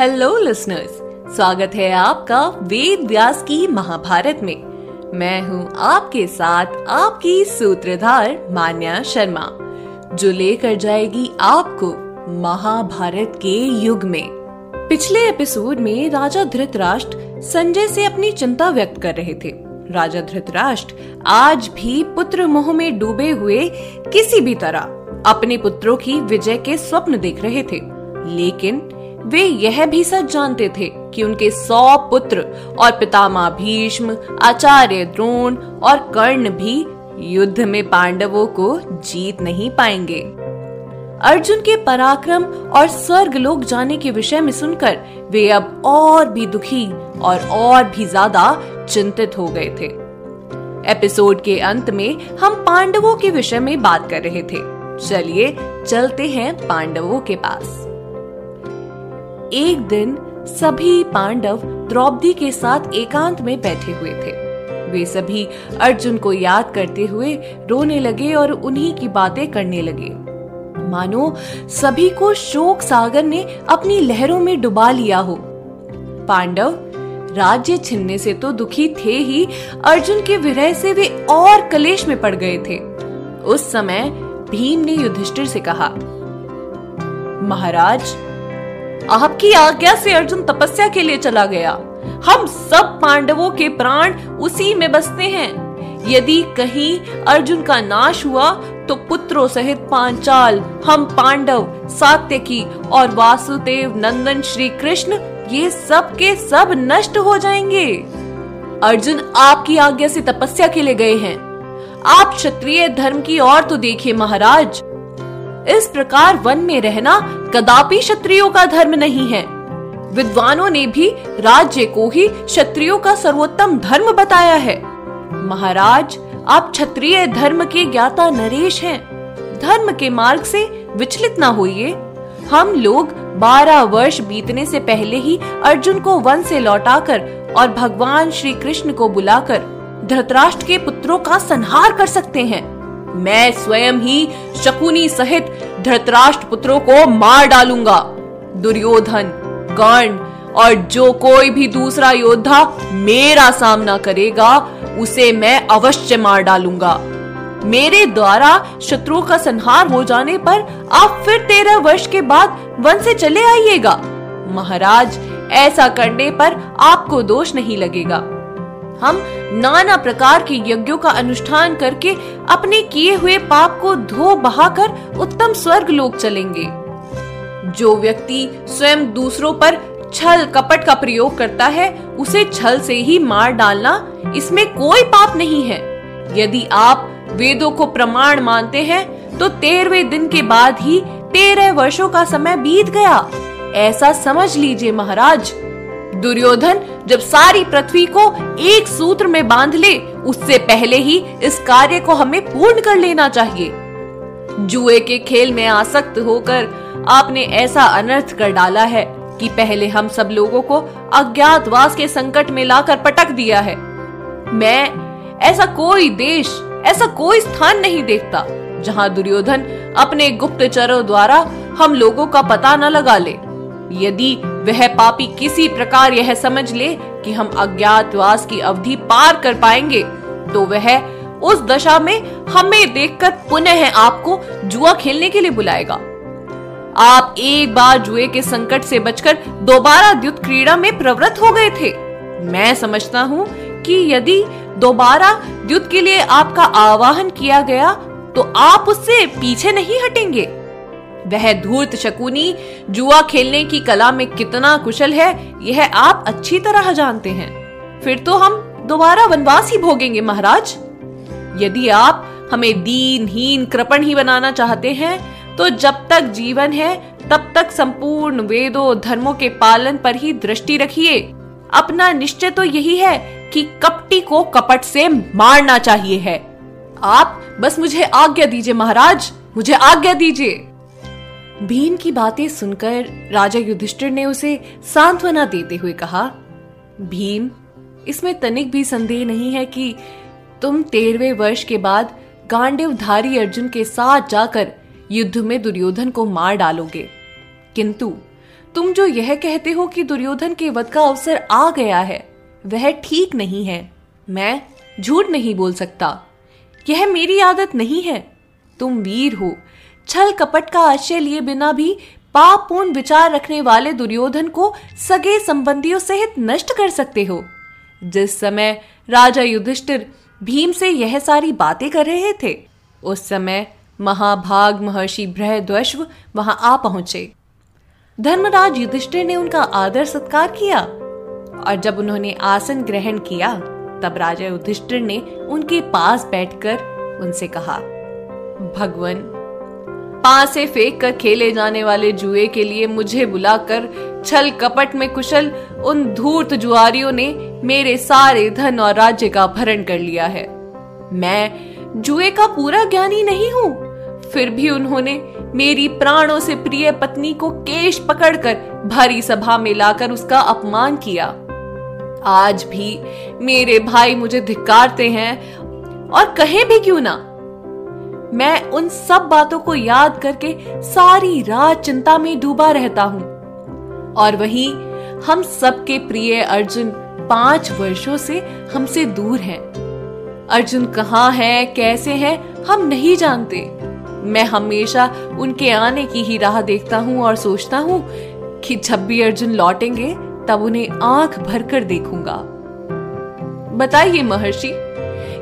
Hello listeners स्वागत है आपका वेद व्यास की महाभारत में। मैं हूँ आपके साथ आपकी सूत्रधार मान्या शर्मा, जो लेकर जाएगी आपको महाभारत के युग में। पिछले एपिसोड में राजा धृतराष्ट्र संजय से अपनी चिंता व्यक्त कर रहे थे। राजा धृतराष्ट्र आज भी पुत्र मोह में डूबे हुए किसी भी तरह अपने पुत्रों की विजय के स्वप्न देख रहे थे। लेकिन वे यह भी सच जानते थे कि उनके सौ पुत्र और पितामह भीष्म, आचार्य द्रोण और कर्ण भी युद्ध में पांडवों को जीत नहीं पाएँगे। अर्जुन के पराक्रम और स्वर्ग लोक जाने के विषय में सुनकर वे अब और भी दुखी और और भी ज़्यादा चिंतित हो गए थे। एपिसोड के अंत में हम पांडवों के विषय में बात कर रहे थे। चलिए, चलते हैं पांडवों के पास। एक दिन सभी पांडव द्रौपदी के साथ एकांत में बैठे हुए थे। वे सभी अर्जुन को याद करते हुए रोने लगे और उन्हीं की बातें करने लगे। मानो सभी को शोक सागर ने अपनी लहरों में डुबा लिया हो। पांडव, राज्य छिनने से तो दुखी थे ही, अर्जुन के विरह से वे और कलेश में पड़ गए थे। उस समय भीम ने युधिष्ठिर से कहा, महाराज आपकी आज्ञा से अर्जुन तपस्या के लिए चला गया। हम सब पांडवों के प्राण उसी में बसते हैं। यदि कहीं अर्जुन का नाश हुआ तो पुत्रों सहित पांचाल, हम पांडव, सात्यकी और वासुदेव, नंदन श्री कृष्ण ये सब के सब नष्ट हो जाएँगे। अर्जुन आपकी आज्ञा से तपस्या के लिए गए हैं। आप क्षत्रिय धर्म की ओर तो देखिए महाराज। इस प्रकार वन में रहना कदापि क्षत्रियो का धर्म नहीं है। विद्वानों ने भी राज्य को ही क्षत्रियो का सर्वोत्तम धर्म बताया है। महाराज, आप क्षत्रिय धर्म के ज्ञाता नरेश हैं। धर्म के मार्ग से विचलित ना होइए। हम लोग बारह वर्ष बीतने से पहले ही अर्जुन को वन से लौटाकर और भगवान श्री कृष्ण को बुलाकर धृतराष्ट्र के पुत्रों का संहार कर सकते हैं। मैं स्वयं ही शकुनी सहित धृतराष्ट्र पुत्रों को मार डालूँगा। दुर्योधन कर्ण और जो कोई भी दूसरा योद्धा मेरा सामना करेगा, उसे मैं अवश्य मार डालूँगा। मेरे द्वारा शत्रुओं का संहार हो जाने पर आप फिर तेरह वर्ष के बाद वन से चले आइएगा। महाराज, ऐसा करने पर आपको दोष नहीं लगेगा। हम नाना प्रकार के यज्ञों का अनुष्ठान करके अपने किए हुए पाप को धो बहाकर उत्तम स्वर्ग लोक चलेंगे। जो व्यक्ति स्वयं दूसरों पर छल कपट का प्रयोग करता है, उसे छल से ही मार डालना इसमें कोई पाप नहीं है। यदि आप वेदों को प्रमाण मानते हैं तो तेरहवे दिन के बाद ही तेरह वर्षों का समय बीत गया। ऐसा समझ लीजिए महाराज। दुर्योधन जब सारी पृथ्वी को एक सूत्र में बाँध ले, उससे पहले ही इस कार्य को हमें पूर्ण कर लेना चाहिए। जुए के खेल में आसक्त होकर आपने ऐसा अनर्थ कर डाला है कि पहले हम सब लोगों को अज्ञातवास के संकट में लाकर पटक दिया है। मैं ऐसा कोई देश, ऐसा कोई स्थान नहीं देखता जहाँ दुर्योधन अपने गुप्तचरों द्वारा हम लोगों का पता न लगा ले। यदि वह पापी किसी प्रकार यह समझ ले कि हम अज्ञातवास की अवधि पार कर पाएँगे तो वह उस दशा में हमें देखकर पुनः आपको जुआ खेलने के लिए बुलाएगा। आप एक बार जुए के संकट से बचकर दोबारा द्युत क्रीड़ा में प्रवृत्त हो गए थे। मैं समझता हूँ कि यदि दोबारा द्युत के लिए आपका आवाहन किया गया तो आप उससे पीछे नहीं हटेंगे। वह धूर्त शकुनी, जुआ खेलने की कला में कितना कुशल है, यह आप अच्छी तरह जानते हैं। फिर तो हम दोबारा वनवास ही भोगेंगे, महाराज। यदि आप हमें दीनहीन कृपण ही बनाना चाहते हैं तो जब तक जीवन है, तब तक संपूर्ण वेदों धर्मों के पालन पर ही दृष्टि रखिए। अपना निश्चय तो यही है कि कपटी को कपट से मारना चाहिए है। आप बस मुझे आज्ञा दीजिए, महाराज। मुझे आज्ञा दीजिए। भीम की बातें सुनकर राजा युधिष्ठिर ने उसे सांत्वना देते हुए कहा, भीम, इसमें तनिक भी संदेह नहीं है कि तुम तेरहवे वर्ष के बाद गांडिवधारी अर्जुन के साथ जाकर युद्ध में दुर्योधन को मार डालोगे। किंतु तुम जो यह कहते हो कि दुर्योधन के वध का अवसर आ गया है, वह ठीक नहीं है। मैं झूठ नहीं बोल सकता। यह मेरी आदत नहीं है। तुम वीर हो छल कपट का आश्रय लिए बिना भी पाप पूर्ण विचार रखने वाले दुर्योधन को सगे संबंधियों सहित नष्ट कर सकते हो। जिस समय राजा युधिष्ठिर भीम से यह सारी बातें कर रहे थे, उस समय महाभाग महर्षि बृहद्वश्व वहाँ आ पहुँचे। धर्मराज युधिष्ठिर ने उनका आदर सत्कार किया और जब उन्होंने आसन ग्रहण किया, तब राजा युधिष्ठिर ने उनके पास बैठकर उनसे कहा, भगवान पास फेंक कर खेले जाने वाले जुए के लिए मुझे बुलाकर छल कपट में कुशल उन धूर्त जुआरियों ने मेरे सारे धन और राज्य का भरण कर लिया है। मैं जुए का पूरा ज्ञानी नहीं हूँ। फिर भी उन्होंने मेरी प्राणों से प्रिय पत्नी को केश पकड़कर भारी सभा में लाकर उसका अपमान किया। आज भी मेरे भाई मुझे धिक्कारते हैं और कहे भी क्यों ना मैं उन सब बातों को याद करके सारी रात चिंता में डूबा रहता हूँ। और वहीं हम सबके प्रिय अर्जुन पाँच वर्षों से हमसे दूर हैं। अर्जुन कहाँ है, कैसे है, हम नहीं जानते। मैं हमेशा उनके आने की ही राह देखता हूँ और सोचता हूँ कि जब भी अर्जुन लौटेंगे, तब उन्हें आँख भरकर देखूँगा। बताइए महर्षि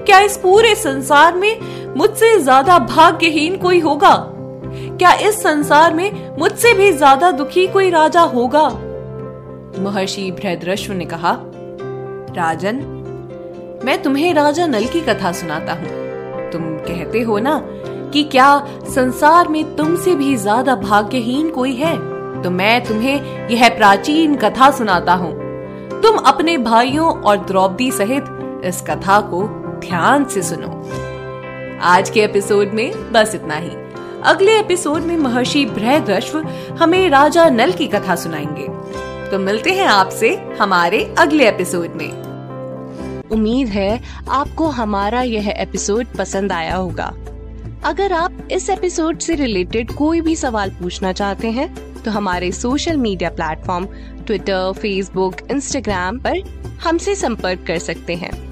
क्या इस पूरे संसार में मुझसे ज़्यादा भाग्यहीन कोई होगा? क्या इस संसार में मुझसे भी ज़्यादा दुखी कोई राजा होगा? महर्षि भ्रद्रश्व ने कहा, राजन, मैं तुम्हें राजा नल की कथा सुनाता हूँ। तुम कहते हो ना कि क्या संसार में तुमसे भी ज़्यादा भाग्यहीन कोई है? तो मैं तुम्हें यह प्राचीन कथा सुनाता हूँ। तुम अपने भाइयों और द्रौपदी सहित इस कथा को ध्यान से सुनो। आज के एपिसोड में बस इतना ही। अगले एपिसोड में महर्षि बृहदश्व हमें राजा नल की कथा सुनाएँगे। तो मिलते हैं आपसे हमारे अगले एपिसोड में। उम्मीद है आपको हमारा यह एपिसोड पसंद आया होगा। अगर आप इस एपिसोड से रिलेटेड कोई भी सवाल पूछना चाहते हैं तो हमारे social media platform Twitter, Facebook, Instagram पर हमसे संपर्क कर सकते हैं।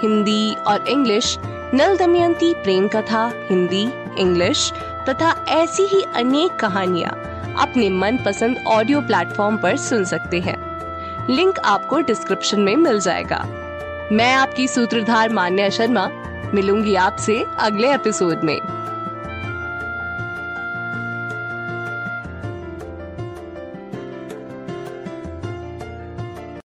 हिंदी और इंग्लिश, नल दमयंती प्रेम कथा, हिंदी, इंग्लिश, तथा ऐसी ही अनेक कहानिया अपने मन पसंद ऑडियो प्लेटफॉर्म पर सुन सकते हैं। लिंक आपको डिस्क्रिप्शन में मिल जाएगा। मैं आपकी सूत्रधार मान्या शर्मा, मिलूँगी आपसे अगले एपिसोड में।